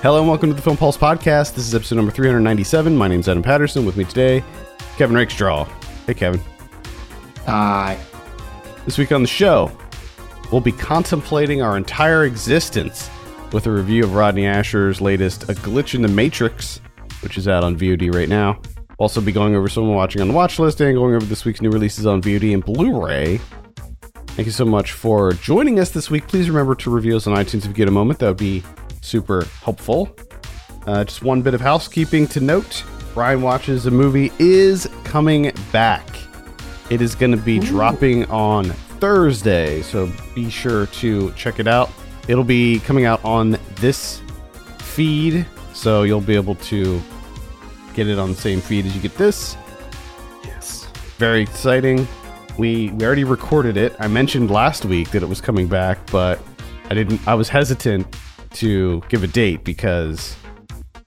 Hello and welcome to the Film Pulse podcast. This is episode number 397. My name's Adam Patterson. With me today, Kevin Rakestraw. Hey, Kevin. Hi. This week on the show, we'll be contemplating our entire existence with a review of Rodney Ascher's latest A Glitch in the Matrix, which is out on VOD right now. Also be going over some watching on the watch list and going over this week's new releases on VOD and Blu-ray. Thank you so much for joining us this week. Please remember to review us on iTunes if you get a moment. That would be super helpful. Uh, just one bit of housekeeping to note Brian Watches a Movie is coming back. It is going to be dropping on Thursday, so be sure to check it out. It'll be coming out on this feed, so you'll be able to get it on the same feed as you get this. Yes. Very exciting. We we already recorded it. I mentioned last week that it was coming back, but I didn't. I was hesitant to give a date because,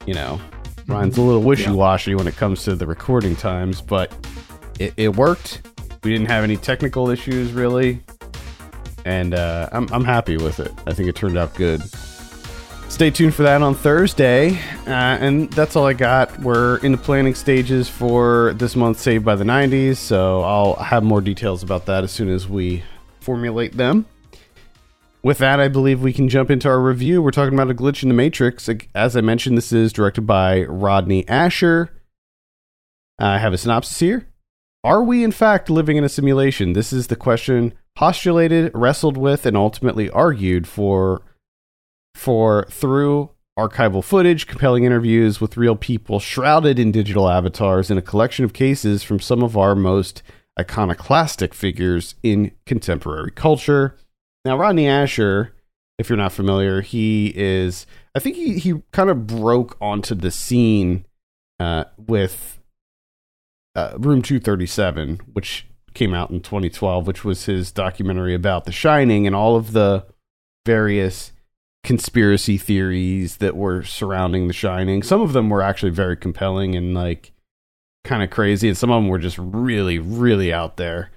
you know, Ryan's a little wishy washy when it comes to the recording times. But it, it worked. We didn't have any technical issues really, and uh, I'm I'm happy with it. I think it turned out good. Stay tuned for that on Thursday. Uh, and that's all I got. We're in the planning stages for this month Saved by the 90s, so I'll have more details about that as soon as we formulate them. With that, I believe we can jump into our review. We're talking about A Glitch in the Matrix. As I mentioned, this is directed by Rodney Ascher. Uh, I have a synopsis here. Are we, in fact, living in a simulation? This is the question postulated, wrestled with, and ultimately argued for for through archival footage, compelling interviews with real people shrouded in digital avatars, and a collection of cases from some of our most iconoclastic figures in contemporary culture. Now, Rodney Ascher, if you're not familiar, he is, I think he, he kind of broke onto the scene uh, with uh, Room 237, which came out in 2012, which was his documentary about The Shining and all of the various conspiracy theories that were surrounding The Shining. Some of them were actually very compelling and like kind of crazy, and some of them were just really, really out there.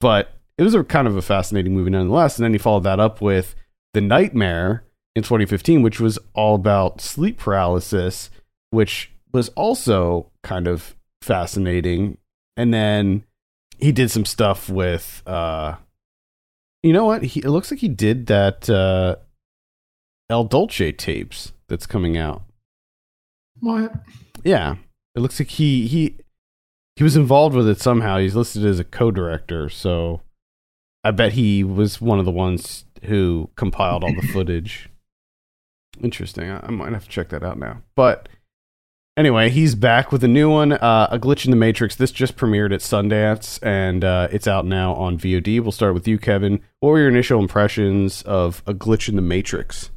But it was a kind of a fascinating movie nonetheless. And then he followed that up with The Nightmare in 2015, which was all about sleep paralysis, which was also kind of fascinating. And then he did some stuff with uh you know what? He it looks like he did that uh El Duce tapes that's coming out. What? Yeah. It looks like he he he was involved with it somehow. He's listed as a co-director, so I bet he was one of the ones who compiled all the footage. Interesting. I, I might have to check that out now. But anyway, he's back with a new one, uh, A Glitch in the Matrix. This just premiered at Sundance, and uh, it's out now on VOD. We'll start with you, Kevin. What were your initial impressions of A Glitch in the Matrix?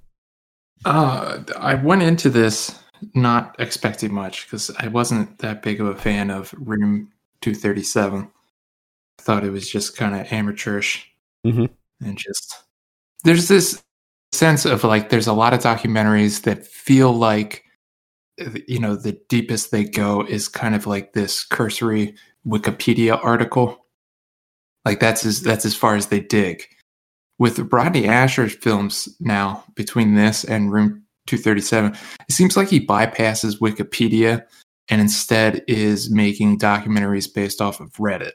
Uh, I went into this not expecting much because I wasn't that big of a fan of Room 237. Thought it was just kind of amateurish Mhm. and just there's this sense of like there's a lot of documentaries that feel like you know the deepest they go is kind of like this cursory Wikipedia article. Like that's as that's as far as they dig. With Rodney Ascher's films now, between this and Room 237, it seems like he bypasses Wikipedia and instead is making documentaries based off of Reddit.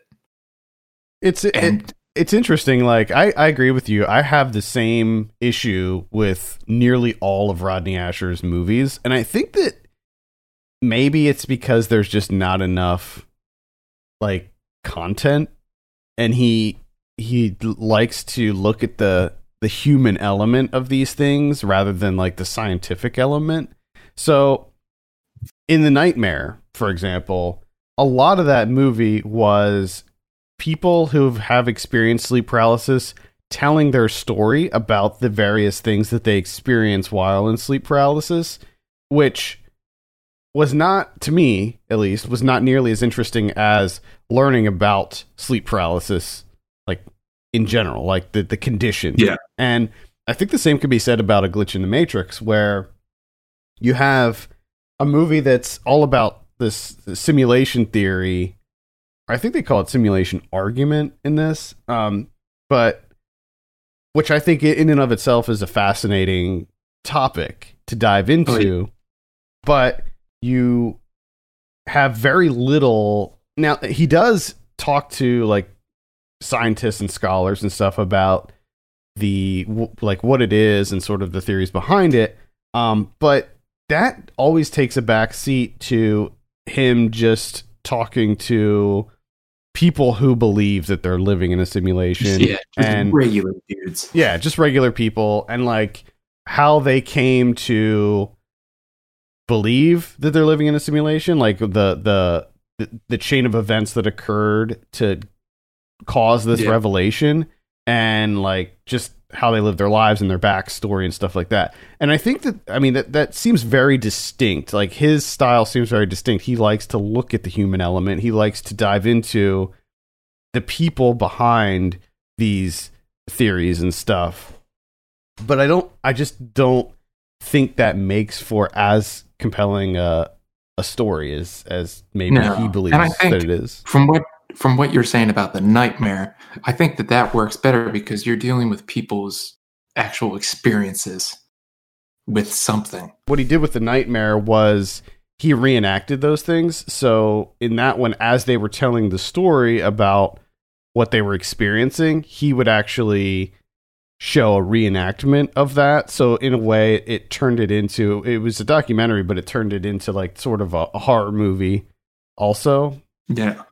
It's it, And it's interesting. Like I, I agree with you. I have the same issue with nearly all of Rodney Ascher's movies, and I think that maybe it's because there's just not enough like content, and he he likes to look at the the human element of these things rather than like the scientific element. So in the nightmare, for example, a lot of that movie was people who have experienced sleep paralysis telling their story about the various things that they experience while in sleep paralysis, which was not, to me at least, was not nearly as interesting as learning about sleep paralysis, like in general, like the, the condition. Yeah. And I think the same could be said about A Glitch in the Matrix, where you have a movie that's all about this simulation theory. I think they call it simulation argument in this. Um, but which I think in and of itself is a fascinating topic to dive into, Oh, yeah. but you have very little. Now he does talk to like scientists and scholars and stuff about the like what it is and sort of the theories behind it. Um, but that always takes a back seat to him just talking to people who believe that they're living in a simulation yeah, just and- regular dudes. yeah, just regular people and like how they came to believe that they're living in a simulation, like the the the, the chain of events that occurred to cause this Yeah. revelation and like just how they live their lives and their backstory and stuff like that. And I think that I mean that that seems very distinct. Like his style seems very distinct. He likes to look at the human element. He likes to dive into the people behind these theories and stuff. But I don't I just don't think that makes for as compelling a a story as as maybe No. he believes that it is. From what from what you're saying about the nightmare, I think that that works better because you're dealing with people's actual experiences with something. what he did with the nightmare was he reenacted those things. So in that one, as they were telling the story about what they were experiencing, he would actually show a reenactment of that. So in a way, it turned it into it was a documentary, but it turned it into like sort of a, a horror movie, also. Yeah.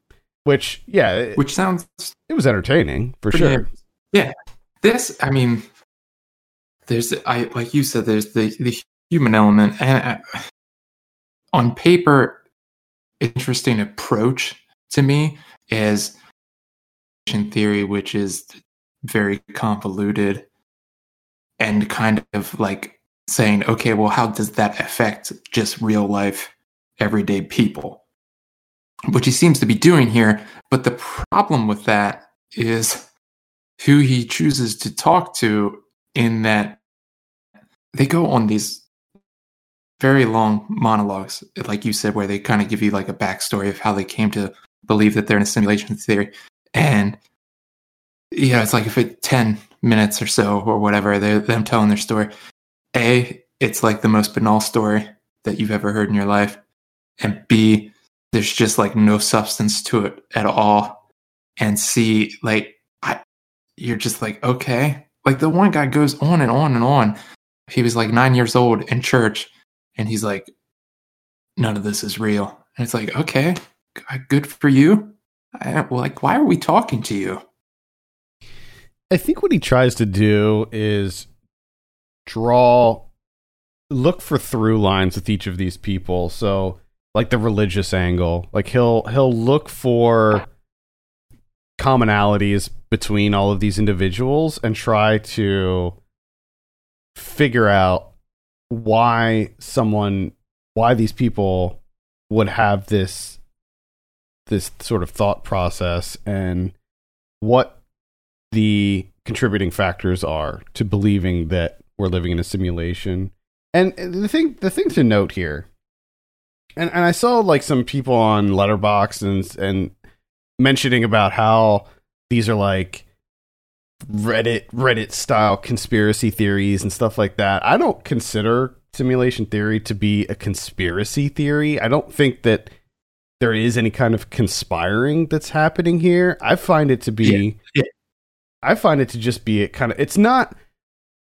Which yeah, it, Which sounds it was entertaining for sure. Yeah. This, I mean, there's, I like you said, there's the the human element, and uh, on paper, interesting approach to me is theory, which is very convoluted and kind of like saying, okay, well, how does that affect just real life, everyday people? Which he seems to be doing here. But the problem with that is who he chooses to talk to, in that they go on these very long monologues, like you said, where they kind of give you like a backstory of how they came to believe that they're in a simulation theory. And yeah, it's like if it 10 minutes or so or whatever, they're them telling their story. A, it's like the most banal story that you've ever heard in your life. And B, there's just like no substance to it at all. And see like I you're just like, okay. Like the one guy goes on and on and on. He was like nine years old in church, and he's like, none of this is real. And it's like, okay, good for you. I, like, why are we talking to you? I think what he tries to do is draw look for through lines with each of these people. So like the religious angle. Like he'll he'll look for commonalities between all of these individuals and try to figure out why someone why these people would have this this sort of thought process and what the contributing factors are to believing that we're living in a simulation. And the thing the thing to note here, and, and I saw like some people on Letterboxd and and mentioning about how these are like Reddit Reddit style conspiracy theories and stuff like that. I don't consider simulation theory to be a conspiracy theory. I don't think that there is any kind of conspiring that's happening here. I find it to be Yeah. I find it to just be a kind of it's not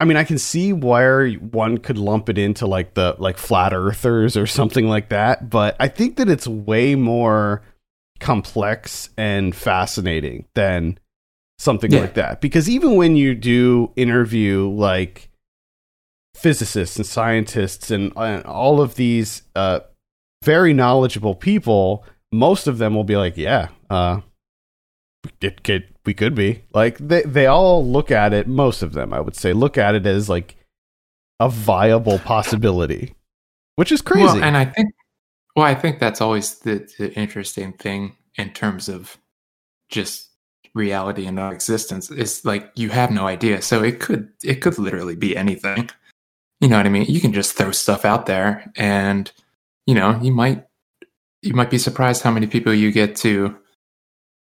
I mean I can see where one could lump it into like the like flat earthers or something like that, but I think that it's way more complex and fascinating than something Yeah. like that because even when you do interview like physicists and scientists and, and all of these uh very knowledgeable people most of them will be like yeah uh it could we could be like they they all look at it most of them i would say look at it as like a viable possibility which is crazy Well, and I think, well, I think that's always the, the interesting thing in terms of just reality and our existence. Is like you have no idea, so it could it could literally be anything. You know what I mean? You can just throw stuff out there, and you know you might you might be surprised how many people you get to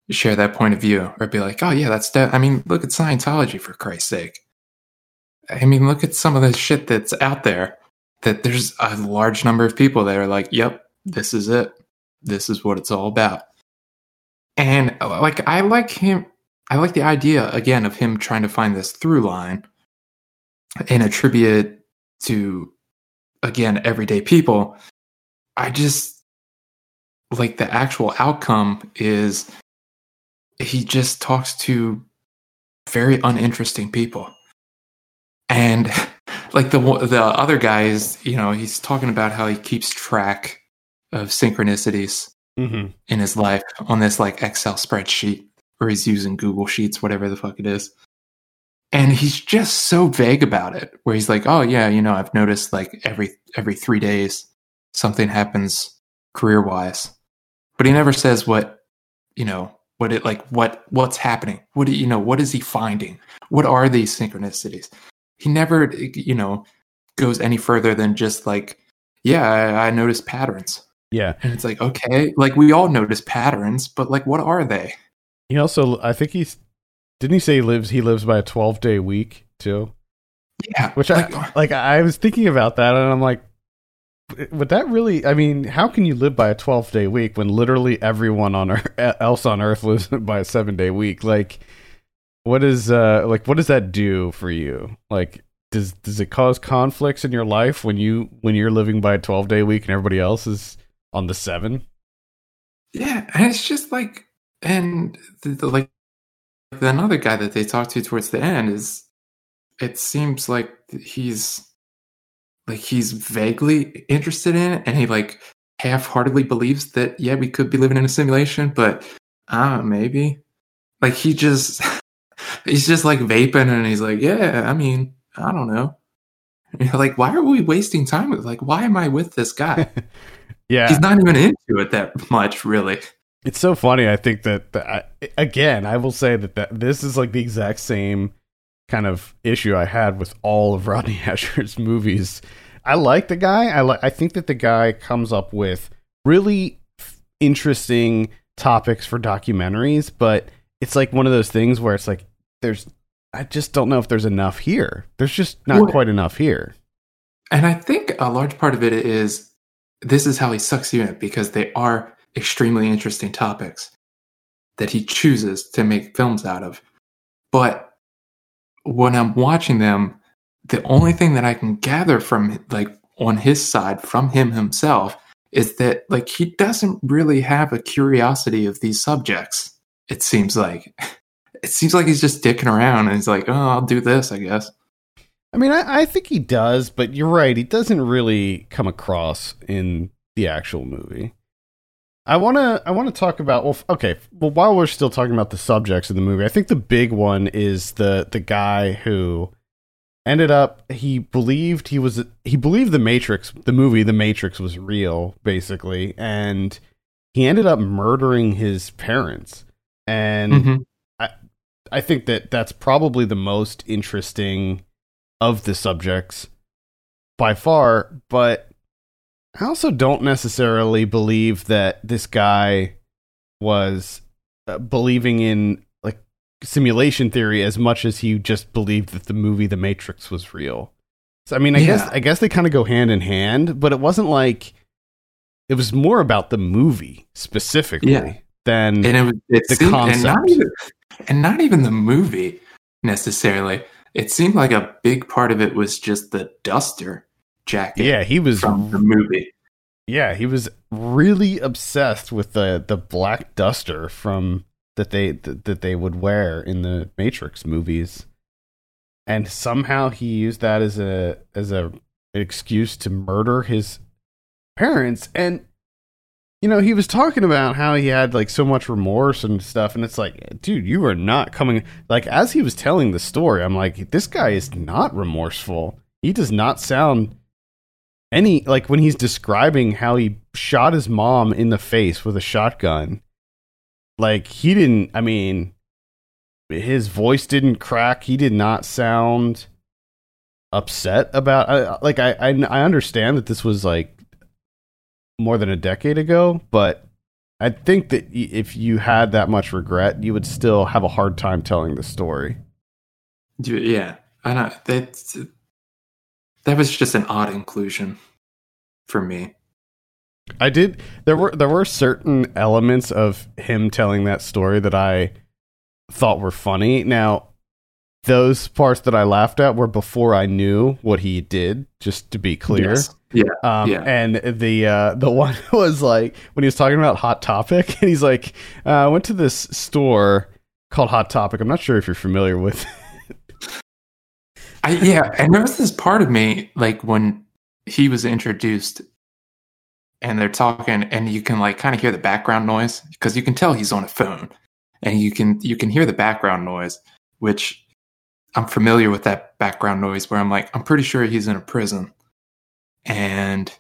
share that point of view or be like, oh yeah, that's de-. I mean, look at Scientology for Christ's sake. I mean, look at some of the shit that's out there that there's a large number of people that are like, "Yep, this is it. This is what it's all about." And uh, like, I like him. I like the idea again of him trying to find this through line and attribute to again everyday people. I just like the actual outcome is he just talks to very uninteresting people. And like the the other guys, you know, he's talking about how he keeps track of synchronicities Mm-hmm. in his life on this like Excel spreadsheet or he's using Google Sheets, whatever the fuck it is. And he's just so vague about it, where he's like, "Oh yeah, you know, I've noticed like every every three days something happens career wise," but he never says what you know what it like what what's happening. What do you know? What is he finding? What are these synchronicities? He never eh, you know goes any further than just like, "Yeah, I, I noticed patterns." Yeah. And it's like, okay, like we all notice patterns, but like, what are they? He also, I think he's, didn't he say he lives, he lives by a 12 day week too? Yeah. Which like, I, like, I was thinking about that and I'm like, would that really, I mean, how can you live by a 12 day week when literally everyone on earth, else on earth lives by a seven day week? Like, what is, uh, like, what does that do for you? Like, does, does it cause conflicts in your life when you, when you're living by a 12 day week and everybody else is on the seven? yeah. And it's just like, and the, the, like, the another guy that they talk to towards the end is, it seems like he's, like, he's vaguely interested in it and he, like, half heartedly believes that, yeah, we could be living in a simulation, but, uh, maybe. Like, he just, he's just like vaping and he's like, yeah, I mean, I don't know. And you're like, why are we wasting time? with Like, why am I with this guy? Yeah. He's not even into it that much, really. It's so funny. I think that, that I, again, I will say that, that this is like the exact same kind of issue I had with all of Rodney Ascher's movies. I like the guy. I like. I think that the guy comes up with really f- interesting topics for documentaries, but it's like one of those things where it's like there's. I just don't know if there's enough here. There's just not Well- quite enough here. And I think a large part of it is this is how he sucks you in because they are extremely interesting topics that he chooses to make films out of. But when I'm watching them, the only thing that I can gather from like on his side from him himself is that like he doesn't really have a curiosity of these subjects. It seems like it seems like he's just dicking around and he's like, "Oh, I'll do this, I guess." I mean, I, I think he does, but you're right. He doesn't really come across in the actual movie. I want to I want to talk about well okay well while we're still talking about the subjects of the movie I think the big one is the the guy who ended up he believed he was he believed the Matrix the movie The Matrix was real basically and he ended up murdering his parents and Mhm. I think that that's probably the most interesting of the subjects by far, but I also don't necessarily believe that this guy was uh, believing in like simulation theory as much as he just believed that the movie The Matrix was real. So I mean, I guess I guess they kind of go hand in hand, but it wasn't like it was more about the movie specifically Yeah. than and it it the seemed, and not concept. even and not even the movie necessarily. It seemed like a big part of it was just the duster jacket yeah, he was from the movie. Yeah, he was really obsessed with the the black duster from that they that they would wear in the Matrix movies, and somehow he used that as a as a an excuse to murder his parents. And you know, he was talking about how he had like so much remorse and stuff, and it's like, dude, you are not coming. Like as he was telling the story, I'm like, this guy is not remorseful. He does not sound any like when he's describing how he shot his mom in the face with a shotgun like he didn't i mean his voice didn't crack. He did not sound upset about like I, I i understand that this was like more than a decade ago but i think that if you had that much regret you would still have a hard time telling the story. Yeah, I know. That's that was just an odd inclusion for me. I did. There were there were certain elements of him telling that story that I thought were funny. Now, those parts that I laughed at were before I knew what he did. Just to be clear, Yes. Yeah. Um, Yeah. And the uh, the one was like when he was talking about Hot Topic, and he's like, uh, "I went to this store called Hot Topic. I'm not sure if you're familiar with." I yeah, and there was this part of me like when he was introduced and they're talking and you can like kind of hear the background noise because you can tell he's on a phone and you can you can hear the background noise which I'm familiar with that background noise where I'm like I'm pretty sure he's in a prison and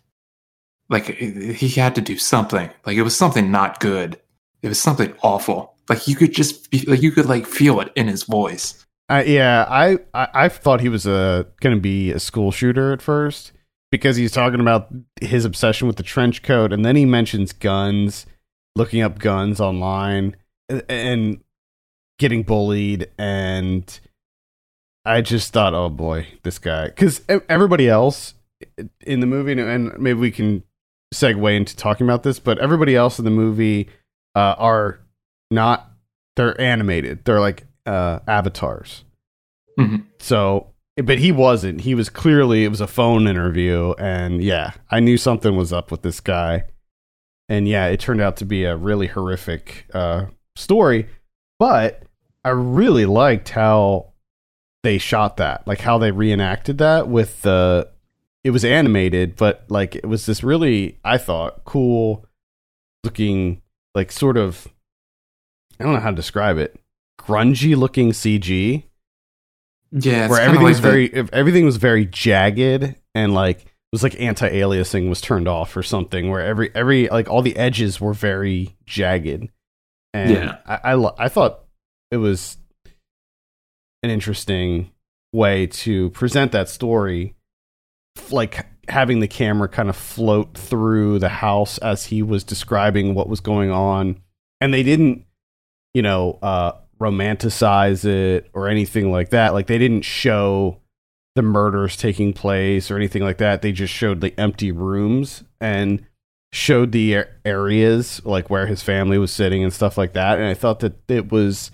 like he had to do something. Like it was something not good. It was something awful. Like you could just be, like you could like feel it in his voice Uh, yeah, I, I I thought he was a going to be a school shooter at first because he's talking about his obsession with the trench coat, and then he mentions guns, looking up guns online, and getting bullied, and I just thought, oh boy, this guy, because everybody else in the movie, and maybe we can segue into talking about this, but everybody else in the movie uh, are not they're animated. They're like uh, avatars. Mhm. So, but he wasn't. He was clearly it was a phone interview, and yeah, I knew something was up with this guy. And yeah, it turned out to be a really horrific uh, story. But I really liked how they shot that, like how they reenacted that with the. It was animated, but like it was this really, I thought, cool looking, like sort of. I don't know how to describe it. Grungy looking CG Yeah, where kinda everything like was the- very if everything was very jagged and like it was like anti-aliasing was turned off or something where every every like all the edges were very jagged. And Yeah. I, I I thought it was an interesting way to present that story like having the camera kind of float through the house as he was describing what was going on. And they didn't you know uh romanticize it or anything like that. Like they didn't show the murders taking place or anything like that. They just showed the empty rooms and showed the areas like where his family was sitting and stuff like that. And i thought that it was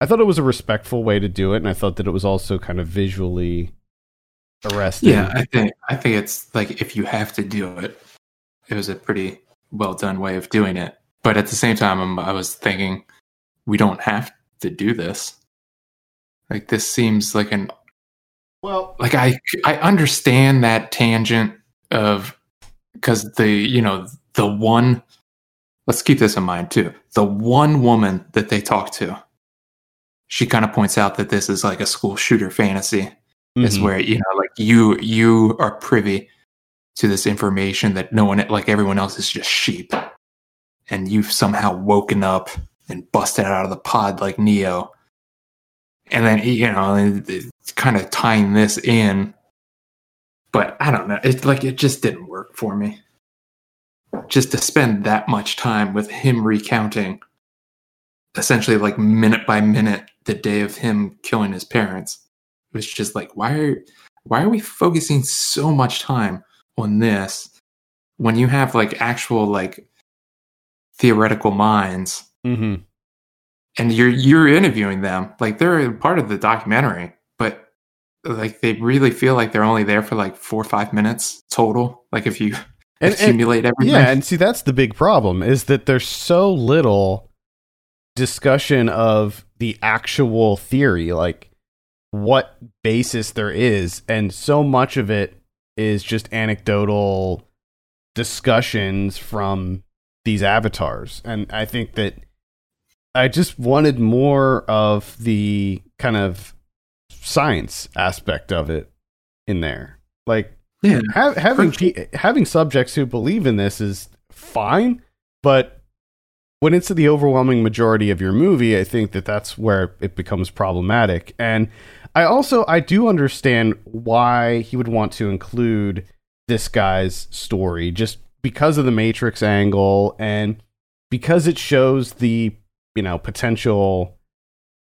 i thought it was a respectful way to do it. And i thought that it was also kind of visually arresting. Yeah, I think I think it's like if you have to do it, it was a pretty well done way of doing it. But at the same time, I'm, I was thinking we don't have to do this. Like this seems like an well like I I understand that tangent of because the you know the one let's keep this in mind too the one woman that they talk to she kind of points out that this is like a school shooter fantasy is mhm. where you know like you you are privy to this information that no one like everyone else is just sheep and you've somehow woken up and busted out of the pod like neo. And then you know it's kind of tying this in. But i don't know it's like it just didn't work for me. Just to spend that much time with him recounting essentially like minute by minute the day of him killing his parents. It was just like why are why are we focusing so much time on this when you have like actual like theoretical minds Mhm. and you're you're interviewing them like they're part of the documentary but like they really feel like they're only there for like four or five minutes total like if you And- and- accumulate everything Yeah, and see that's the big problem is that there's so little discussion of the actual theory, like what basis there is, and so much of it is just anecdotal discussions from these avatars. And I think that I just wanted more of the kind of science aspect of it in there. Like yeah ha- having pe- having subjects who believe in this is fine, but when it's the overwhelming majority of your movie, I think that that's where it becomes problematic. And I also I do understand why he would want to include this guy's story just because of the Matrix angle and because it shows the you know potential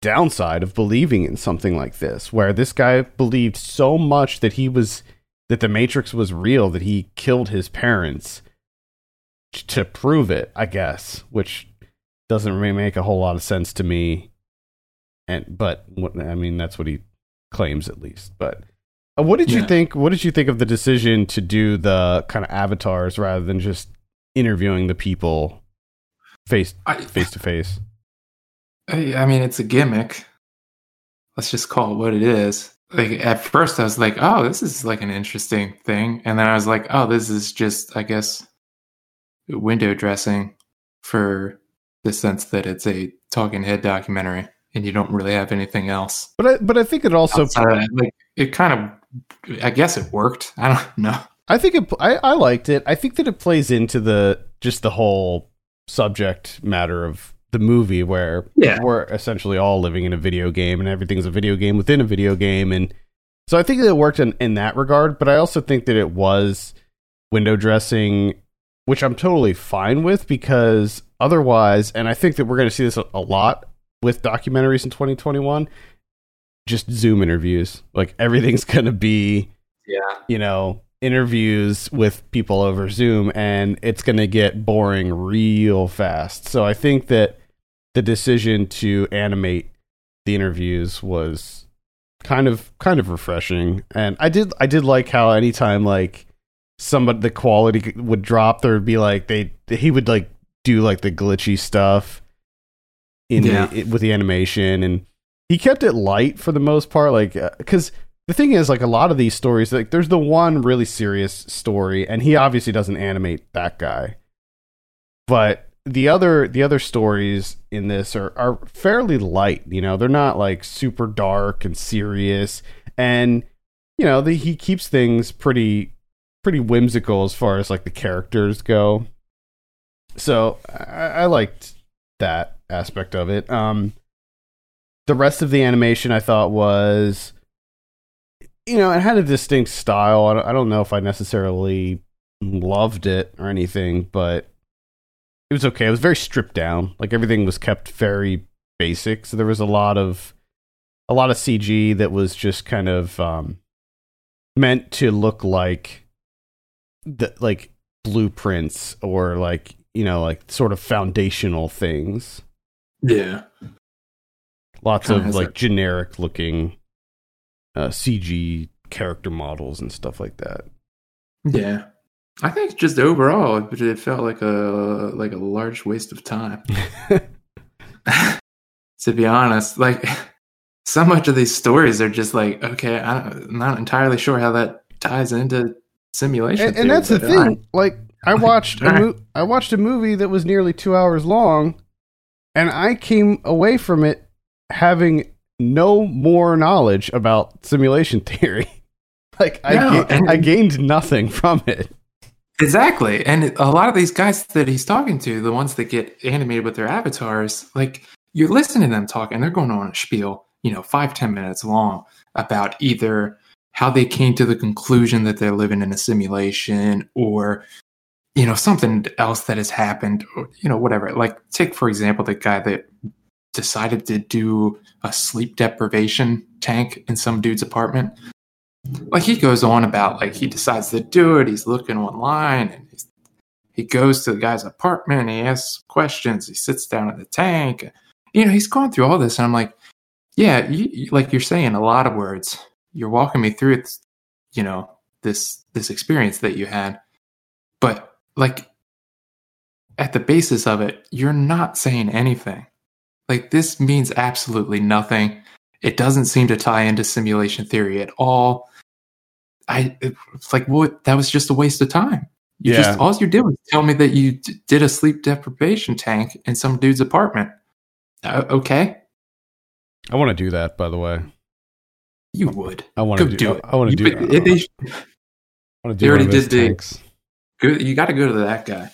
downside of believing in something like this where this guy believed so much that he was that the Matrix was real, that he killed his parents to prove it, I guess, which doesn't really make a whole lot of sense to me. And but I mean, that's what he claims at least. But uh, what did you Yeah. think? What did you think of the decision to do the kind of avatars rather than just interviewing the people face I, face to face? I I mean, it's a gimmick. Let's just call it what it is. Like at first, I was like, "Oh, this is like an interesting thing," and then I was like, "Oh, this is just, I guess, window dressing for the sense that it's a talking head documentary, and you don't really have anything else." But I, but I think it also that. Like it kind of, I guess it worked. I don't know. I think it. I, I liked it. I think that it plays into the just the whole subject matter of the movie, where Yeah. we're essentially all living in a video game, and everything's a video game within a video game, and so I think that it worked in in that regard. But I also think that it was window dressing, which I'm totally fine with because otherwise, and I think that we're going to see this a, a lot with documentaries in 2021. Just Zoom interviews, like everything's going to be Yeah. you know, interviews with people over Zoom and it's going to get boring real fast. So I think that the decision to animate the interviews was kind of kind of refreshing and I did I did like how anytime like somebody the quality would drop there would be like they he would like do like the glitchy stuff in Yeah. the, with the animation and he kept it light for the most part like uh, because the thing is like a lot of these stories like there's the one really serious story and he obviously doesn't animate that guy. But the other the other stories in this are are fairly light you know? They're not like super dark and serious. And you know the, he keeps things pretty pretty whimsical as far as like the characters go. So i, I liked that aspect of it. Um the rest of the animation i thought was you know, it had a distinct style. I don't, I don't know if I necessarily loved it or anything, but it was okay. It was very stripped down. Like everything was kept very basic. So there was a lot of a lot of CG that was just kind of um, meant to look like the like blueprints or like you know like sort of foundational things. Yeah. Lots Kinda of like that- generic looking uh, CG character models and stuff like that. Yeah. I think just overall, it it felt like a like a large waste of time. to be honest, like so much of these stories are just like, okay, I don't, I'm not entirely sure how that ties into simulation. and, and that's the theory, but, thing. Like I watched a mo- I watched a movie that was nearly two hours long, and I came away from it having no more knowledge about simulation theory. like I No, ga- I gained nothing from it. Exactly. And a lot of these guys that he's talking to, the ones that get animated with their avatars, like you're listening to them talk and they're going on a spiel, you know, five, ten minutes long about either how they came to the conclusion that they're living in a simulation or, you know, something else that has happened or, you know, whatever. Like take, for example, the guy that decided to do a sleep deprivation tank in some dude's apartment. Like he goes on about like he decides to do it. He's looking online and he goes to the guy's apartment he asks questions. He sits down at the tank. You know he's going through all this and i'm like yeah you, you- like you're saying a lot of words. You're walking me through it you know this this experience that you had. But like at the basis of it you're not saying anything like this means absolutely nothing it doesn't seem to tie into simulation theory at all I it's like what that was just a waste of time. You Yeah. just all you did was tell me that you d- did a sleep deprivation tank in some dude's apartment. Uh, okay, I want to do that, by the way. you would I want to do, do it. I want to do. but they- I want to do. they already did the- tanks. go- you got to go to that guy.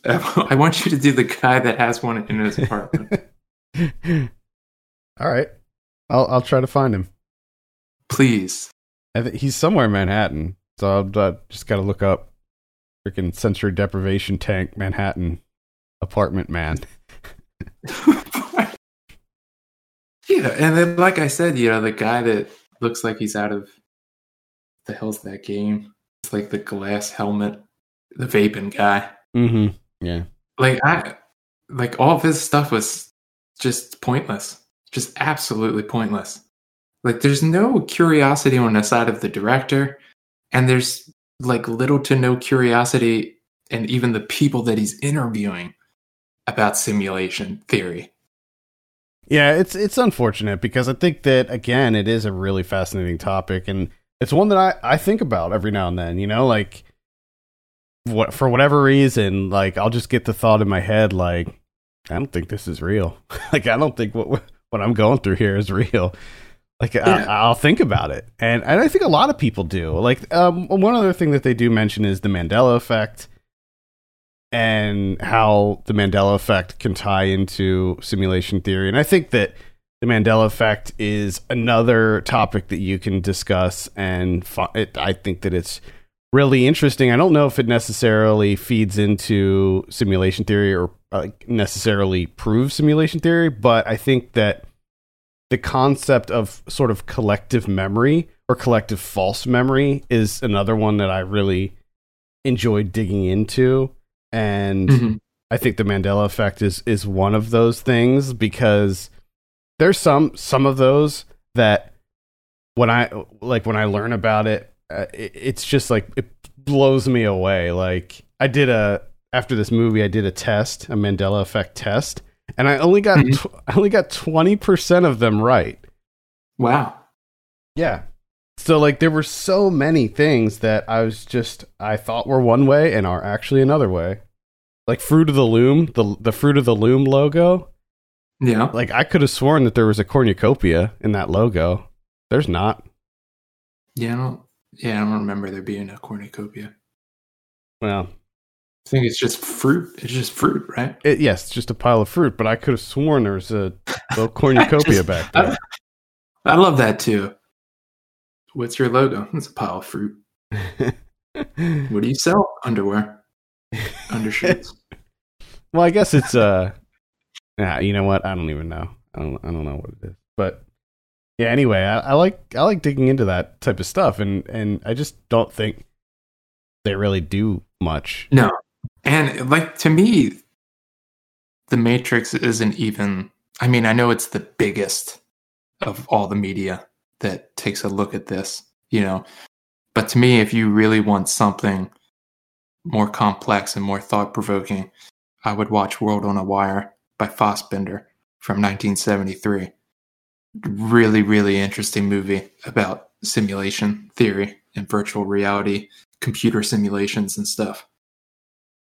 I want you to do the guy that has one in his apartment. All right, I'll I'll try to find him. Please. I think he's somewhere in Manhattan, so I'll uh, just got to look up freaking sensory deprivation tank Manhattan apartment man. yeah, and then like I said, you know, the guy that looks like he's out of the hell's that game? It's like the glass helmet, the vaping guy. Mm-hmm. Yeah. Like I like all of his stuff was just pointless. Just absolutely pointless. Like there's no curiosity on the side of the director, and there's like little to no curiosity and even the people that he's interviewing about simulation theory. Yeah, it's it's unfortunate because I think that again, it is a really fascinating topic, and it's one that I I think about every now and then. You know, like what for whatever reason, like I'll just get the thought in my head, like I don't think this is real. like I don't think what what I'm going through here is real. Like yeah. I, will think about it, and and I think a lot of people do. Like um, one other thing that they do mention is the Mandela effect and how the Mandela effect can tie into simulation theory. And I think that the Mandela effect is another topic that you can discuss, and it, I think that it's really interesting. I don't know if it necessarily feeds into simulation theory or uh, necessarily proves simulation theory, but I think that the concept of sort of collective memory or collective false memory is another one that I really enjoy digging into and mm-hmm. I think the Mandela effect is is one of those things because there's some some of those that when I like when I learn about it, uh, it, it's just like it blows me away. Like I did a after this movie, I did a test, a Mandela effect test, and I only got mm-hmm. tw- I only got twenty percent of them right. Wow. Yeah. So like there were so many things that I was just I thought were one way and are actually another way. Like Fruit of the Loom, the the Fruit of the Loom logo. Yeah. Like I could have sworn that there was a cornucopia in that logo. There's not. Yeah, I don't yeah, I don't remember there being a cornucopia. Well, I think it's just fruit. It's just fruit, right? It, yes, it's just a pile of fruit, but I could have sworn there was a little cornucopia just, back there. I, I love that too. What's your logo? It's a pile of fruit. what do you sell? Underwear. Undershirts. well, I guess it's uh yeah, you know what? I don't even know. I don't I don't know what it is. But yeah, anyway, I, I like I like digging into that type of stuff and and I just don't think they really do much. No. And like to me the Matrix isn't even I mean, I know it's the biggest of all the media that takes a look at this, you know. But to me, if you really want something more complex and more thought provoking, I would watch World on a Wire by Fassbinder from 1973. Really, really interesting movie about simulation theory and virtual reality, computer simulations and stuff.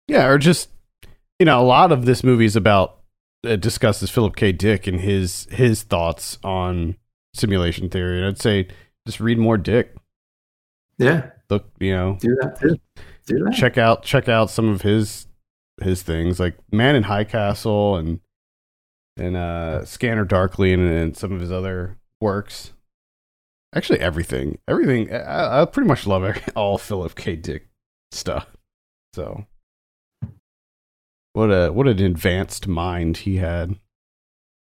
Yeah, or just you know, a lot of this movie is about uh, discusses Philip K. Dick and his his thoughts on simulation theory. And I'd say just read more Dick. Yeah. Look, you know, do that too. Do that. Check out check out some of his his things like Man in High Castle and and uh Scanner Darkly and, and some of his other works. Actually, everything, everything. I, I pretty much love all Philip K. Dick stuff. So, what a what an advanced mind he had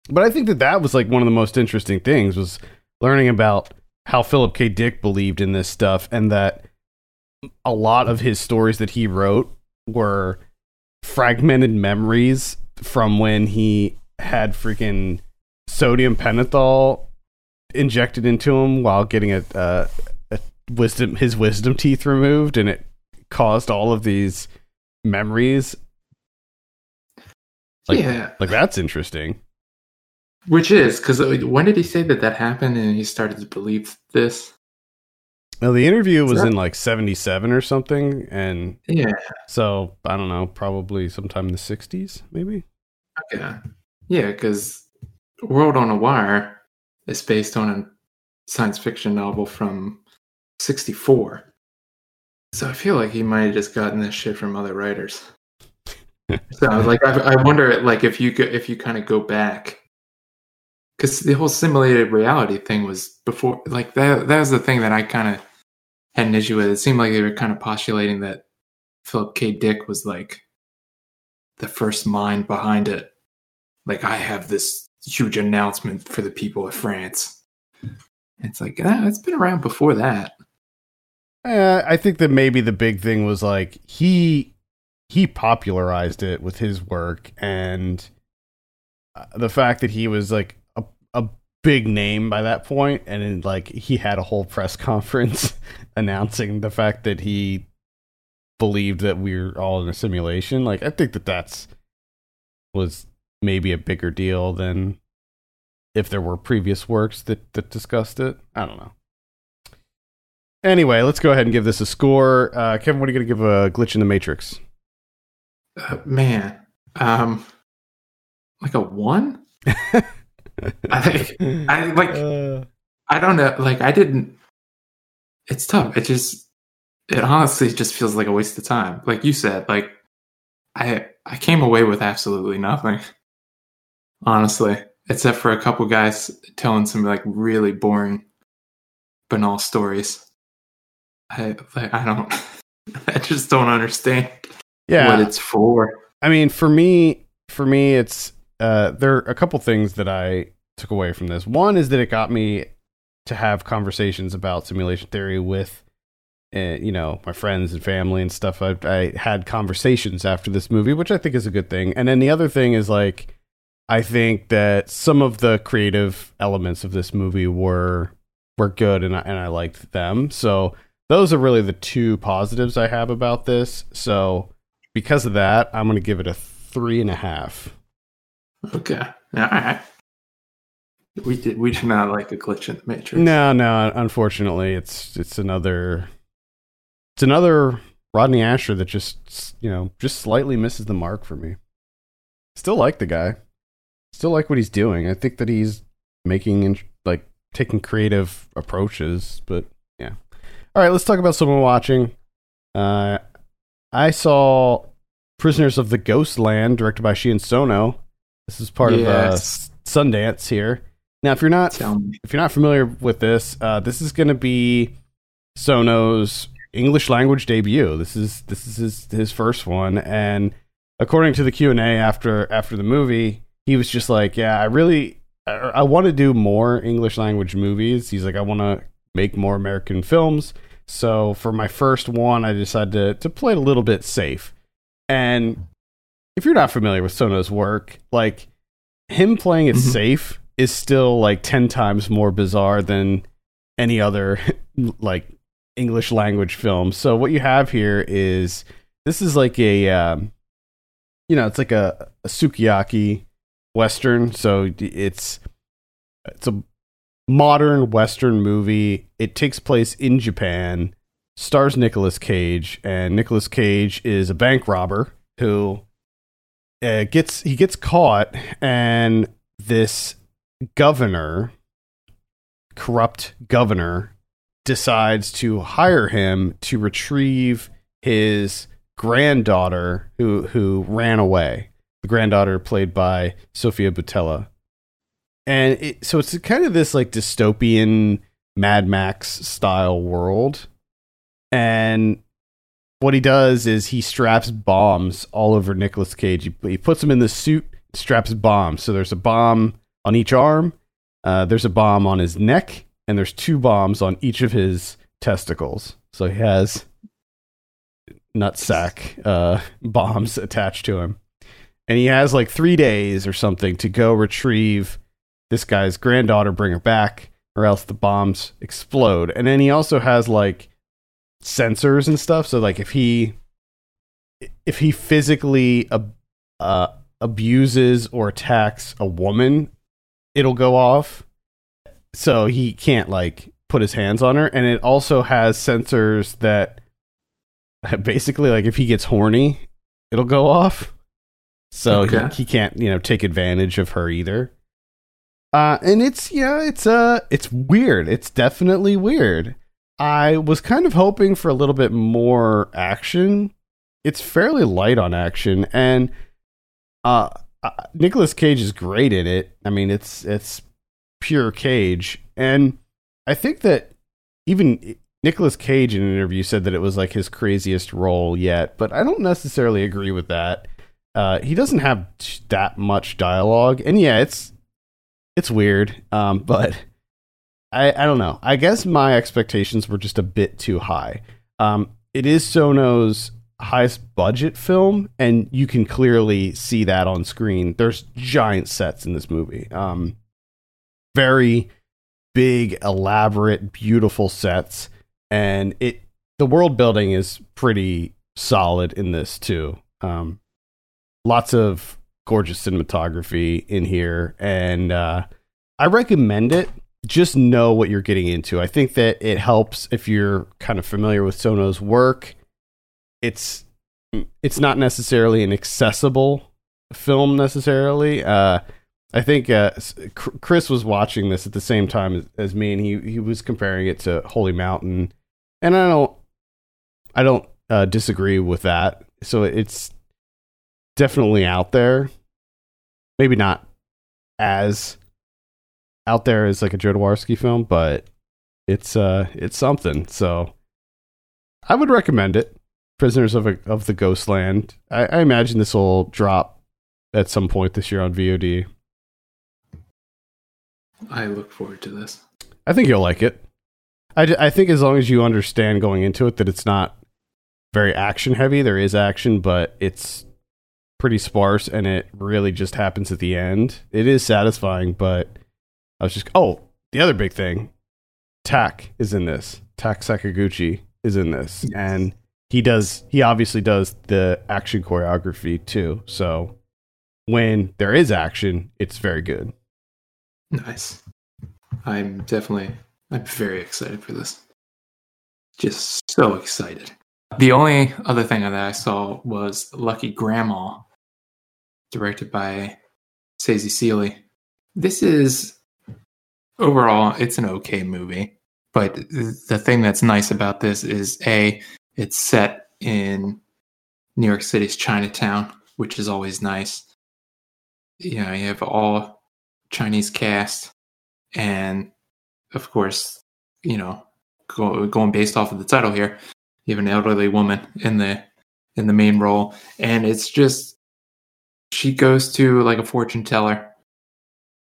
but I think that that was like one of the most interesting things was learning about how Philip K. Dick believed in this stuff and that a lot of his stories that he wrote were fragmented memories from when he had freaking sodium pentothal injected into him while getting a, a wisdom his wisdom teeth removed and it caused all of these memories like, yeah like that's interesting which is because uh, when did he say that that happened and he started to believe this? Well, the interview was that... in like 77 or something. And yeah. So I don't know, probably sometime in the 60s, maybe? Okay. Yeah, because World on a Wire is based on a science fiction novel from 64. So I feel like he might have just gotten this shit from other writers. so like, I, I wonder, like, if you go, if you kind of go back because the whole simulated reality thing was before like that that was the thing that i kind of had an issue with it seemed like they were kind of postulating that philip k dick was like the first mind behind it like i have this huge announcement for the people of france. It's like ah, it's been around before that. Uh, I think that maybe the big thing was like he he popularized it with his work and uh, the fact that he was like a, a big name by that point and then, like he had a whole press conference announcing the fact that he believed that we are all in a simulation. Like i think that that's was maybe a bigger deal than if there were previous works that that discussed it i don't know anyway let's go ahead and give this a score uh, kevin what are you going to give a glitch in the matrix Uh, man, um, like a one. I think I like. Uh, I don't know. Like I didn't. It's tough. It just. It honestly just feels like a waste of time. Like you said, like I I came away with absolutely nothing. Honestly, except for a couple guys telling some like really boring, banal stories. I like I don't. I just don't understand yeah what it's for. I mean, for me, for me, it's uh, there are a couple things that I took away from this. One is that it got me to have conversations about simulation theory with, uh, you know, my friends and family and stuff. I, I had conversations after this movie, which I think is a good thing. And then the other thing is like, I think that some of the creative elements of this movie were were good, and I, and I liked them. So those are really the two positives I have about this. So because of that, I'm going to give it a three and a half. Okay. All right. We did. We do not like a glitch in the matrix. No, no. Unfortunately, it's it's another it's another Rodney Ascher that just you know just slightly misses the mark for me. Still like the guy. Still like what he's doing. I think that he's making and like taking creative approaches. But yeah. All right. Let's talk about someone watching. Uh, I saw Prisoners of the Ghost Land, directed by Shion Sono. This is part Yes. of uh, Sundance here. Now, if you're not if you're not familiar with this, uh, this is going to be Sono's English language debut. This is this is his, his first one, and according to the Q and A after after the movie, he was just like, "Yeah, I really I, I want to do more English language movies." He's like, "I want to make more American films." So for my first one, I decided to to play it a little bit safe. And if you're not familiar with Sono's work, like him playing it Mhm. safe is still like 10 times more bizarre than any other like English language film. So what you have here is this is like a um, you know, it's like a, a sukiyaki western, so it's it's a modern western movie. It takes place in Japan, stars Nicolas Cage, and Nicolas Cage is a bank robber who uh, gets he gets caught, and this governor, corrupt governor, decides to hire him to retrieve his granddaughter who who ran away. The granddaughter played by Sofia Boutella. And it, so it's kind of this like dystopian Mad Max style world. And what he does is he straps bombs all over Nicolas Cage. He, he puts him in the suit, straps bombs. So there's a bomb on each arm, uh, there's a bomb on his neck, and there's two bombs on each of his testicles. So he has nutsack uh, bombs attached to him. And he has like three days or something to go retrieve this guy's granddaughter, bring her back, or else the bombs explode. And then he also has like sensors and stuff. So like if he if he physically ab- uh, abuses or attacks a woman, it'll go off. So he can't like put his hands on her. And it also has sensors that basically like if he gets horny, it'll go off. So Okay. he, he can't, you know, take advantage of her either. Uh, and it's yeah, it's uh, it's weird. It's definitely weird. I was kind of hoping for a little bit more action. It's fairly light on action, and uh, uh Nicolas Cage is great in it. I mean, it's it's pure Cage, and I think that even Nicolas Cage in an interview said that it was like his craziest role yet, but I don't necessarily agree with that. Uh, he doesn't have that much dialogue, and yeah, it's it's weird, um, but I, I don't know. I guess my expectations were just a bit too high. Um, it is Sono's highest budget film, and you can clearly see that on screen. There's giant sets in this movie. Um, very big, elaborate, beautiful sets, and it the world building is pretty solid in this too. Um, lots of gorgeous cinematography in here, and uh, I recommend it. Just know what you're getting into. I think that it helps if you're kind of familiar with Sono's work. It's it's not necessarily an accessible film necessarily. Uh, I think uh, Chris was watching this at the same time as, me, and he he was comparing it to Holy Mountain, and I don't I don't uh, disagree with that. So it's definitely out there. Maybe not as out there as like a Jodorowsky film, but it's uh it's something. So I would recommend it. Prisoners of a, of the Ghostland. I, I imagine this will drop at some point this year on VOD. I look forward to this. I think you'll like it. I, I think as long as you understand going into it that it's not very action heavy, there is action, but it's pretty sparse and it really just happens at the end. It is satisfying, but I was just oh, the other big thing, Tak is in this. Tak Sakaguchi is in this, yes. and he does he obviously does the action choreography too. So when there is action, it's very good. Nice. I'm definitely I'm very excited for this. Just so excited. The only other thing that I saw was Lucky Grandma, directed by Sasie Sealy. This is overall it's an okay movie, but the thing that's nice about this is a it's set in New York City's Chinatown, which is always nice. You know, you have all Chinese cast, and of course, you know, go, going based off of the title here, you have an elderly woman in the in the main role, and it's just she goes to like a fortune teller,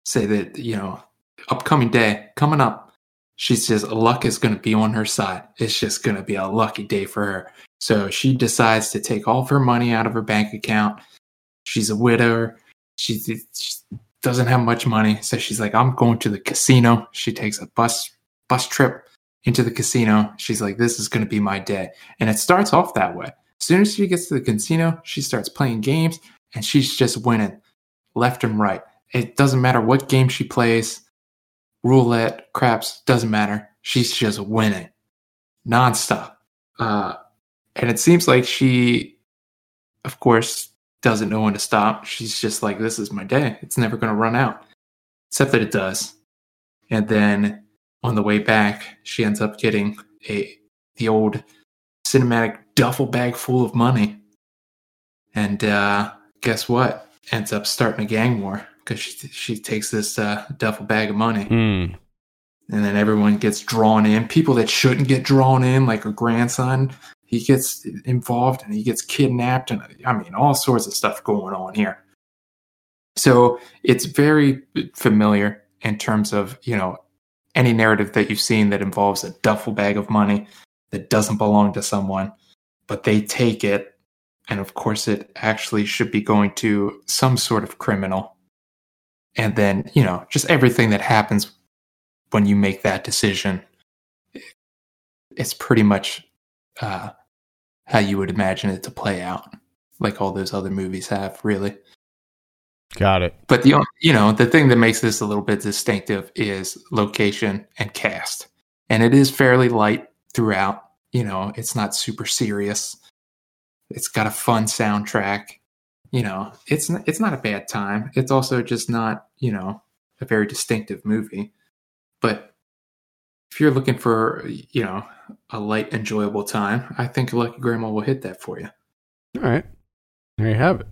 say that you know, upcoming day coming up, she says luck is going to be on her side. It's just going to be a lucky day for her. So she decides to take all of her money out of her bank account. She's a widower. She, she doesn't have much money, so she's like, "I'm going to the casino." She takes a bus bus trip into the casino. She's like, "This is going to be my day," and it starts off that way. As soon as she gets to the casino, she starts playing games, and she's just winning left and right. It doesn't matter what game she plays roulette, craps, doesn't matter. She's just winning nonstop. Uh, and it seems like she, of course, doesn't know when to stop. She's just like, this is my day. It's never going to run out. Except that it does. And then on the way back, she ends up getting a the old cinematic duffel bag full of money. And uh, guess what? Ends up starting a gang war because she she takes this uh, duffel bag of money, mm. and then everyone gets drawn in. People that shouldn't get drawn in, like her grandson, he gets involved and he gets kidnapped, and I mean all sorts of stuff going on here. So it's very familiar in terms of you know any narrative that you've seen that involves a duffel bag of money that doesn't belong to someone, but they take it and of course it actually should be going to some sort of criminal. And then you know just everything that happens when you make that decision it's pretty much uh, how you would imagine it to play out like all those other movies have really. Got it. But the you know the thing that makes this a little bit distinctive is location and cast. And it is fairly light throughout you know it's not super serious it's got a fun soundtrack you know, it's it's not a bad time. It's also just not, you know, a very distinctive movie. But if you're looking for, you know, a light, enjoyable time, I think Lucky Grandma will hit that for you. All right, there you have it.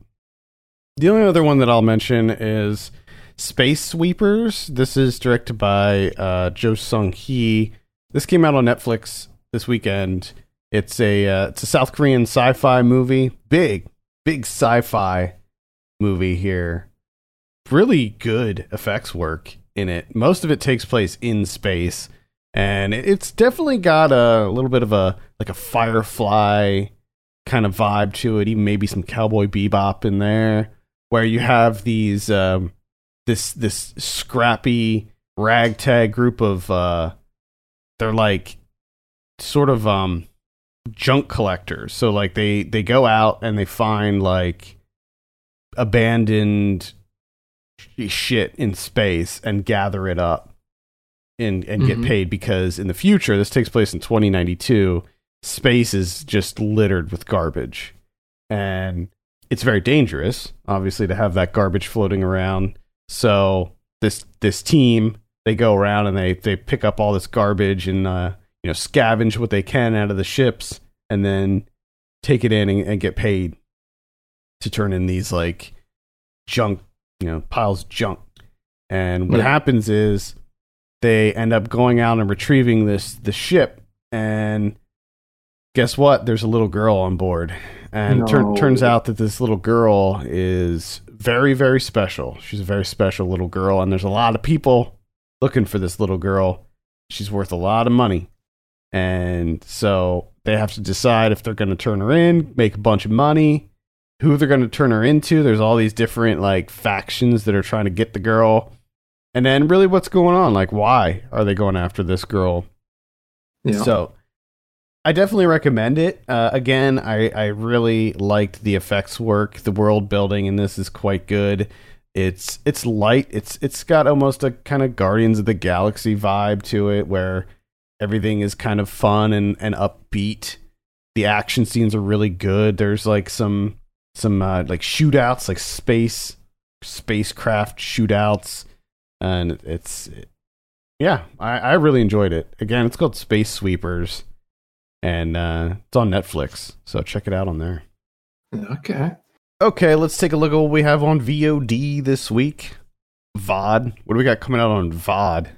The only other one that I'll mention is Space Sweepers. This is directed by uh, Jo Sung Hee. This came out on Netflix this weekend. It's a uh, it's a South Korean sci-fi movie. Big, big sci-fi movie here. Really good effects work in it. Most of it takes place in space, and it's definitely got a little bit of a like a Firefly kind of vibe to it. Even maybe some Cowboy Bebop in there, where you have these um, this this scrappy ragtag group of uh, they're like sort of um junk collectors. So like they they go out and they find like abandoned shit in space and gather it up and and get Mhm. paid because in the future this takes place in 2092 space is just littered with garbage and it's very dangerous obviously to have that garbage floating around so this this team they go around and they they pick up all this garbage and uh you know scavenge what they can out of the ships and then take it in and, and get paid to turn in these like junk you know piles of junk. And what Yeah. happens is they end up going out and retrieving this the ship. And guess what? There's a little girl on board. And turn, turns out that this little girl is very very special. She's a very special little girl. And there's a lot of people looking for this little girl. She's worth a lot of money and so they have to decide if they're going to turn her in make a bunch of money who they're going to turn her into there's all these different like factions that are trying to get the girl and then really what's going on like why are they going after this girl Yeah. so I definitely recommend it. Uh, again, I, I really liked the effects work. The world building in this is quite good. It's it's light. It's it's got almost a kind of Guardians of the Galaxy vibe to it, where everything is kind of fun and, and upbeat. The action scenes are really good. There's like some some uh, like shootouts, like space spacecraft shootouts, and it's yeah, I, I really enjoyed it. Again, it's called Space Sweepers, and uh, it's on Netflix, so check it out on there. okay. Okay, let's take a look at what we have on VOD this week. VOD. What do we got coming out on VOD?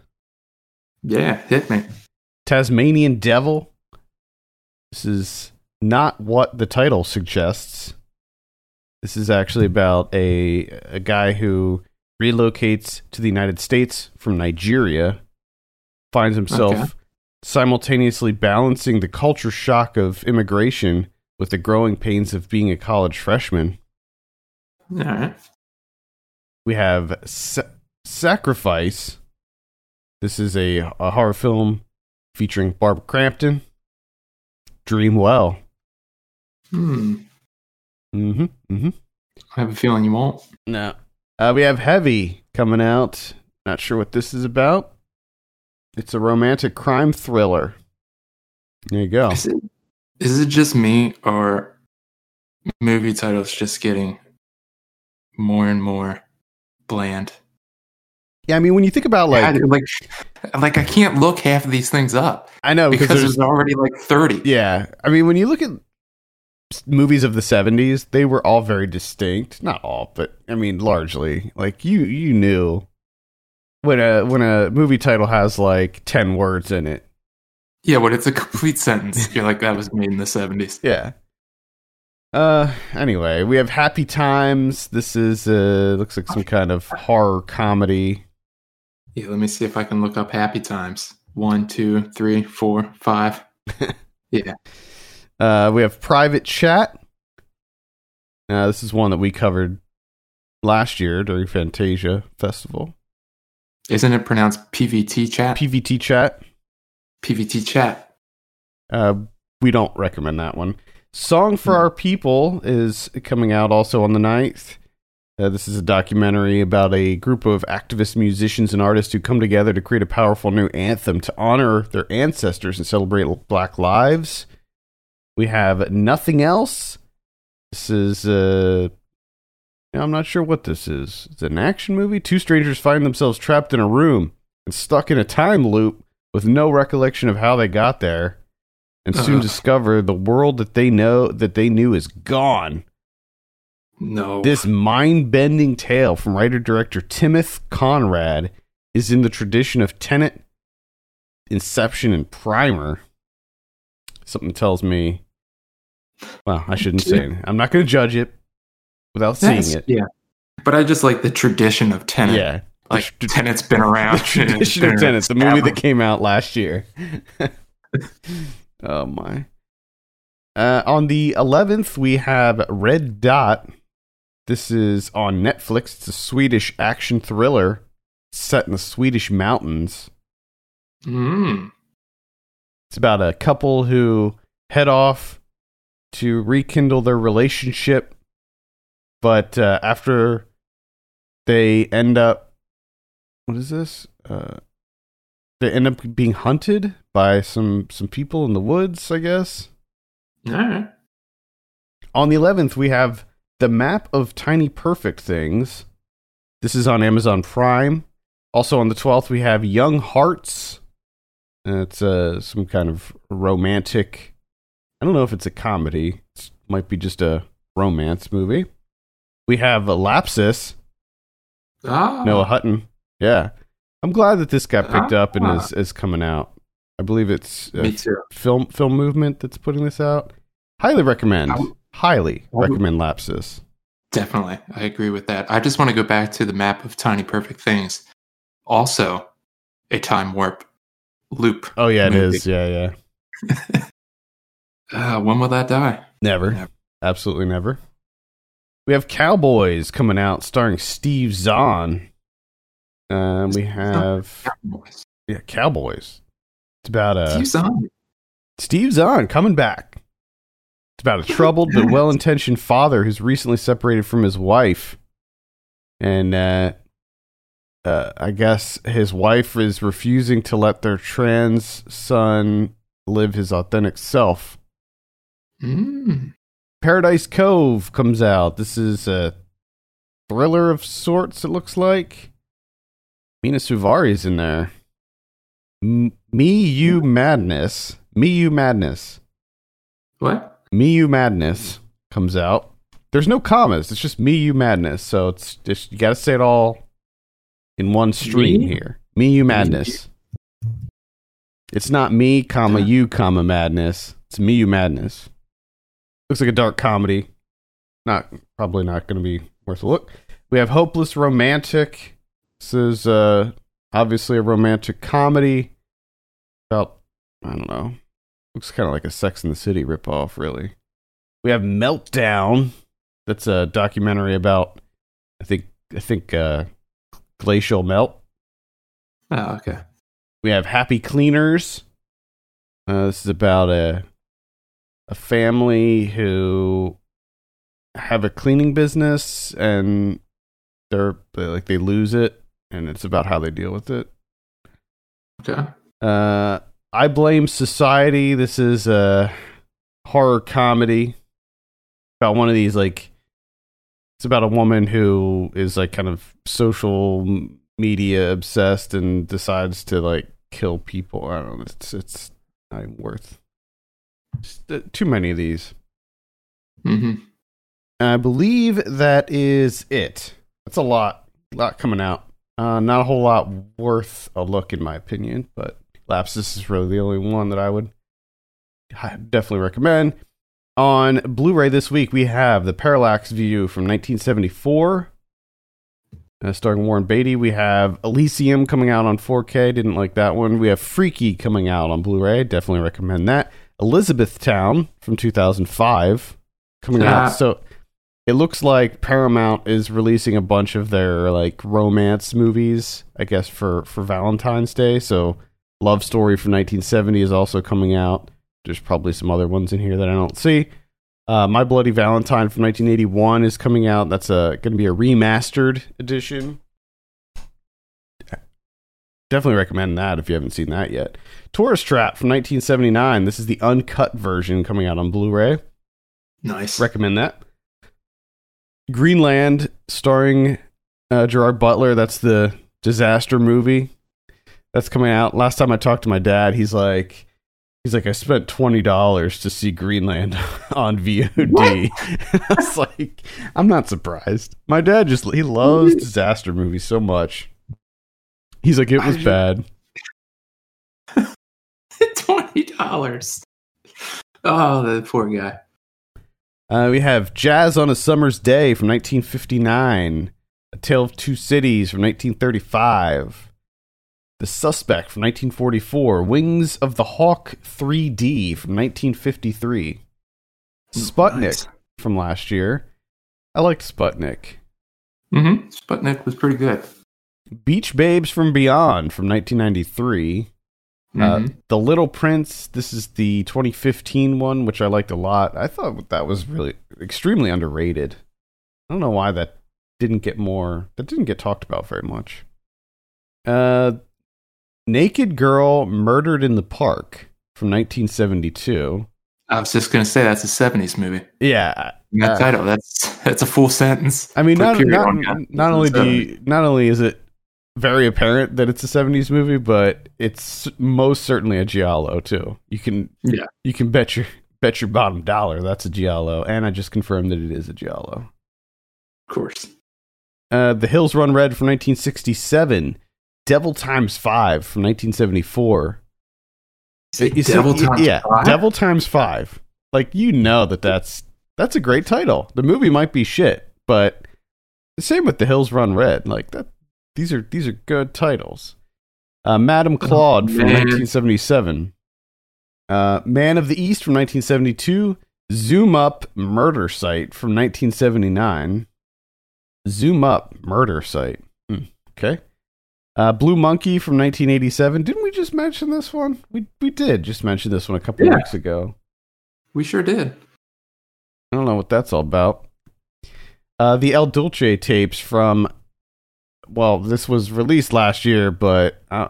Yeah, hit me. Tasmanian Devil. This is not what the title suggests. This is actually about a a guy who relocates to the United States from Nigeria, finds himself Okay. simultaneously balancing the culture shock of immigration with the growing pains of being a college freshman. All right. We have Sa- Sacrifice. This is a, a horror film featuring Barbara Crampton. Dream Well. Hmm. Mm-hmm. Mm-hmm. I have a feeling you won't. No. Uh, we have Heavy coming out. Not sure what this is about. It's a romantic crime thriller. There you go. Is it, is it just me or movie titles just getting more and more bland? Yeah, I mean, when you think about like, like, like, like I can't look half of these things up I know because, because there's, there's already like thirty. yeah, I mean, when you look at movies of the '70s, they were all very distinct. Not all, but I mean, largely. Like you, you knew when a when a movie title has like ten words in it. Yeah, but it's a complete sentence. You're like that was made in the seventies. Yeah. Uh anyway, we have Happy Times. This is uh looks like some kind of horror comedy. Yeah, let me see if I can look up Happy Times. One, two, three, four, five. yeah. Uh we have Private Chat. Uh this is one that we covered last year during Fantasia Festival. Isn't it pronounced PVT chat? PVT Chat. PVT chat. Uh we don't recommend that one. Song for Hmm. Our People is coming out also on the 9th. Uh, this is a documentary about a group of activist musicians and artists who come together to create a powerful new anthem to honor their ancestors and celebrate Black lives. We have Nothing Else. This is, uh, I'm not sure what this is. It's an action movie. Two strangers find themselves trapped in a room and stuck in a time loop with no recollection of how they got there and soon Ugh. discover the world that they know that they knew is gone. No. This mind-bending tale from writer-director Timothy Conrad is in the tradition of Tenet, Inception, and Primer. Something tells me. Well, I shouldn't say it. I'm not going to judge it without seeing That's- it. Yeah. But I just like the tradition of Tenet. Yeah, Like Tenet's been around. the tradition of Tenet, the movie that came out last year. oh my. Uh, on the 11th, we have Red Dot. This is on Netflix. It's a Swedish action thriller set in the Swedish mountains. Mm. It's about a couple who head off to rekindle their relationship, but uh, after they end up, what is this? Uh, they end up being hunted by some some people in the woods. I guess. All right. On the 11th, we have the map of tiny perfect things. This is on Amazon Prime. Also on the 12th, we have Young Hearts. It's uh, some kind of romantic. I don't know if it's a comedy. It might be just a romance movie. We have Lapsis, Ah, Noah Hutton. Yeah. I'm glad that this got picked up and Ah. is, is coming out. I believe it's uh, me too. film film movement that's putting this out. Highly recommend. Highly recommend Lapsis. Definitely. I agree with that. I just want to go back to the map of tiny perfect things. Also, a time warp loop. Oh yeah, it movie. is. Yeah, yeah. Uh, when will that die? Never. Never. Absolutely never. We have Cowboys coming out starring Steve Zahn. Um, we have Cowboys. yeah, Cowboys. It's about a Steve Zahn. Steve Zahn coming back. It's about a troubled but well intentioned father who's recently separated from his wife. And uh, uh, I guess his wife is refusing to let their trans son live his authentic self. Mm. Paradise Cove comes out. This is a thriller of sorts, it looks like. Mena Suvari's in there. M- Me You Madness. Me You Madness. What? Me You Madness comes out. There's no commas. It's just Me You Madness. So it's just you got to say it all in one stream Me? here. Me You Madness. It's not me, comma you, comma madness. It's Me You Madness. Looks like a dark comedy. Not probably not going to be worth a look. We have Hopeless Romantic. This is uh, obviously a romantic comedy about I don't know. Looks kind of like a Sex in the City ripoff, really. We have Meltdown. That's a documentary about I think I think uh, glacial melt. Oh, okay. We have Happy Cleaners. Uh, this is about a a family who have a cleaning business and they're they, like they lose it and it's about how they deal with it. Okay. Uh, I blame society. This is a horror comedy about one of these like it's about a woman who is like kind of social media obsessed and decides to like kill people. I don't know. It's it's not even worth uh, too many of these. hmm I believe that is it. That's a lot, lot coming out. Uh, not a whole lot worth a look, in my opinion. But Lapsis is really the only one that I would definitely recommend. On Blu-ray this week, we have the Parallax View from 1974, uh, starring Warren Beatty. We have Elysium coming out on 4K. Didn't like that one. We have Freaky coming out on Blu-ray. Definitely recommend that. Elizabethtown from 2005 coming Ah. out. So it looks like Paramount is releasing a bunch of their like romance movies, I guess for for Valentine's Day. So Love Story from 1970 is also coming out. There's probably some other ones in here that I don't see. Uh, My Bloody Valentine from 1981 is coming out. That's a going to be a remastered edition. Definitely recommend that if you haven't seen that yet. Tourist Trap from 1979. This is the uncut version coming out on Blu-ray. Nice. Recommend that. Greenland, starring uh, Gerard Butler. That's the disaster movie that's coming out. Last time I talked to my dad, he's like, he's like, I spent twenty dollars to see Greenland on VOD. I was like, I'm not surprised. My dad just he loves disaster movies so much. He's like, it was bad. Twenty dollars. Oh, the poor guy. Uh, we have Jazz on a Summer's Day from 1959, a Tale of Two Cities from 1935. The Suspect from 1944. Wings of the Hawk 3D from 1953. Sputnik Nice. from last year. I liked Sputnik. Mm-hmm. Sputnik was pretty good. Beach Babes from Beyond from 1993. Uh, Mhm. the Little Prince. This is the 2015 one, which I liked a lot. I thought that was really extremely underrated. I don't know why that didn't get more. That didn't get talked about very much. Uh, Naked Girl Murdered in the Park from 1972. I was just gonna say that's a '70s movie. Yeah, That Uh, title, that's that's a full sentence. I mean, not not, on not only do you, not only is it very apparent that it's a '70s movie, but it's most certainly a giallo too. You can Yeah. you can bet your bet your bottom dollar that's a giallo, and I just confirmed that it is a giallo. of course. Uh, the Hills Run Red from 1967, Devil Times Five from 1974. You Devil y- Times yeah, Five? Devil Times Five. Like you know that that's that's a great title. The movie might be shit, but the same with The Hills Run Red. Like that, these are these are good titles. Uh, Madame Claude from 1977. Uh, Man of the East from 1972. Zoom Up Murder Site from 1979. Zoom Up Murder Site. Hmm, okay. Uh, Blue Monkey from 1987. Didn't we just mention this one? We we did just mention this one a couple Yeah. weeks ago. We sure did. I don't know what that's all about. Uh, the El Duce tapes from, well, this was released last year, but uh,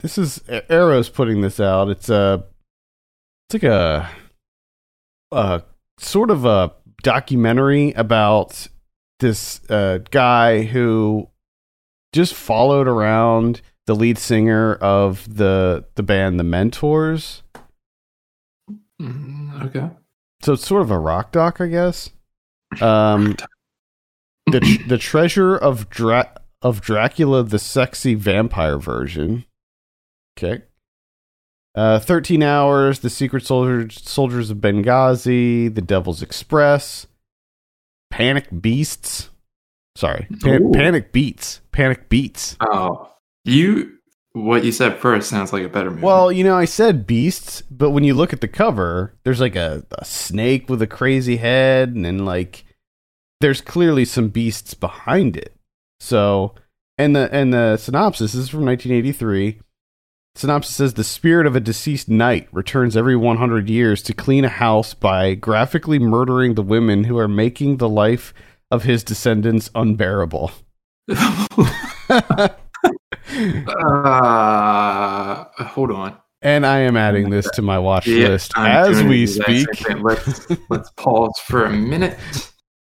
this is Arrow's putting this out. It's a, it's like a, a sort of a documentary about this uh, guy who just followed around the lead singer of the the band The Mentors. Mhm, Okay. So it's sort of a rock doc, I guess. Um, the tr- the treasure of Dra- of Dracula, the sexy vampire version. Okay. Uh, thirteen hours. The secret soldiers soldiers of Benghazi. The Devil's Express. Panic Beasts. Sorry, Pan- Panic Beats. Panic Beats. Oh, you. What you said first sounds like a better movie. Well, you know, I said beasts, but when you look at the cover, there's like a, a snake with a crazy head, and then like there's clearly some beasts behind it. So, and the and the synopsis this is from 1983. Synopsis says the spirit of a deceased knight returns every 100 years to clean a house by graphically murdering the women who are making the life of his descendants unbearable. uh, hold on. and I am adding this to my watch Yeah, list I'm as we the exact same speak. Let's let's pause for a minute.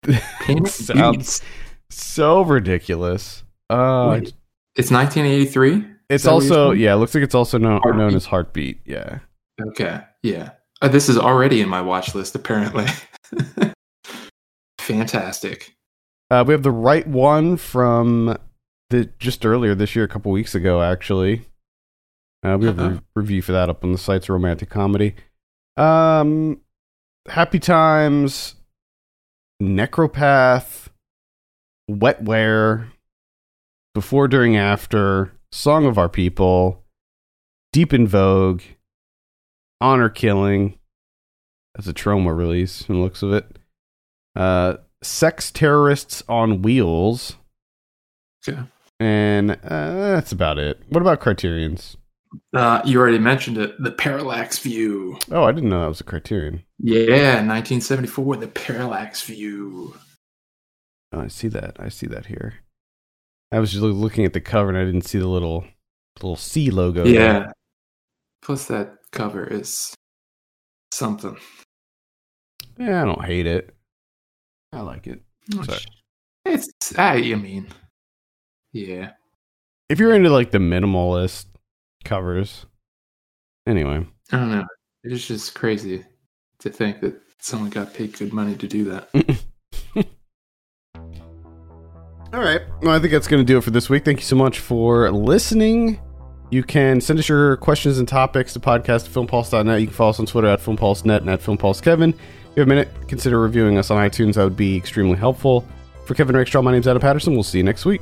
Panic Sounds so ridiculous. Uh, Wait, it's 1983. it's that what you're also yeah, it looks like it's also known, known as Heartbeat. Yeah, Okay, yeah. Uh, this is already in my watch list. Apparently, fantastic. uh, we have the right one from the just earlier this year, a couple weeks ago, actually. Uh, we have a Uh-huh. re- review for that up on the site's romantic comedy. Um, Happy Times, Necropath, Wetware, Before, During, After, Song of Our People, Deep in Vogue, Honor Killing. That's a Troma release from the looks of it. Uh, Sex Terrorists on Wheels. Okay. And uh, that's about it. What about Criterions? Uh, you already mentioned it. The Parallax View. Oh, I didn't know that was a Criterion. Yeah, 1974. The Parallax View. Oh, I see that. I see that here. I was just looking at the cover and I didn't see the little little C logo. there. Yeah. Plus, that cover is something. Yeah, I don't hate it. I like it. Oh, Sorry. It's. I, I mean, yeah. If you're into like the minimalist covers, anyway. I don't know. It's just crazy to think that someone got paid good money to do that. All right. Well, I think that's going to do it for this week. Thank you so much for listening. You can send us your questions and topics to podcast at filmpulse.net. You can follow us on Twitter at filmpulsenet and at filmpulsekevin. You have a minute, consider reviewing us on iTunes. That would be extremely helpful. For Kevin Rakestraw, my name's Adam Patterson. We'll see you next week.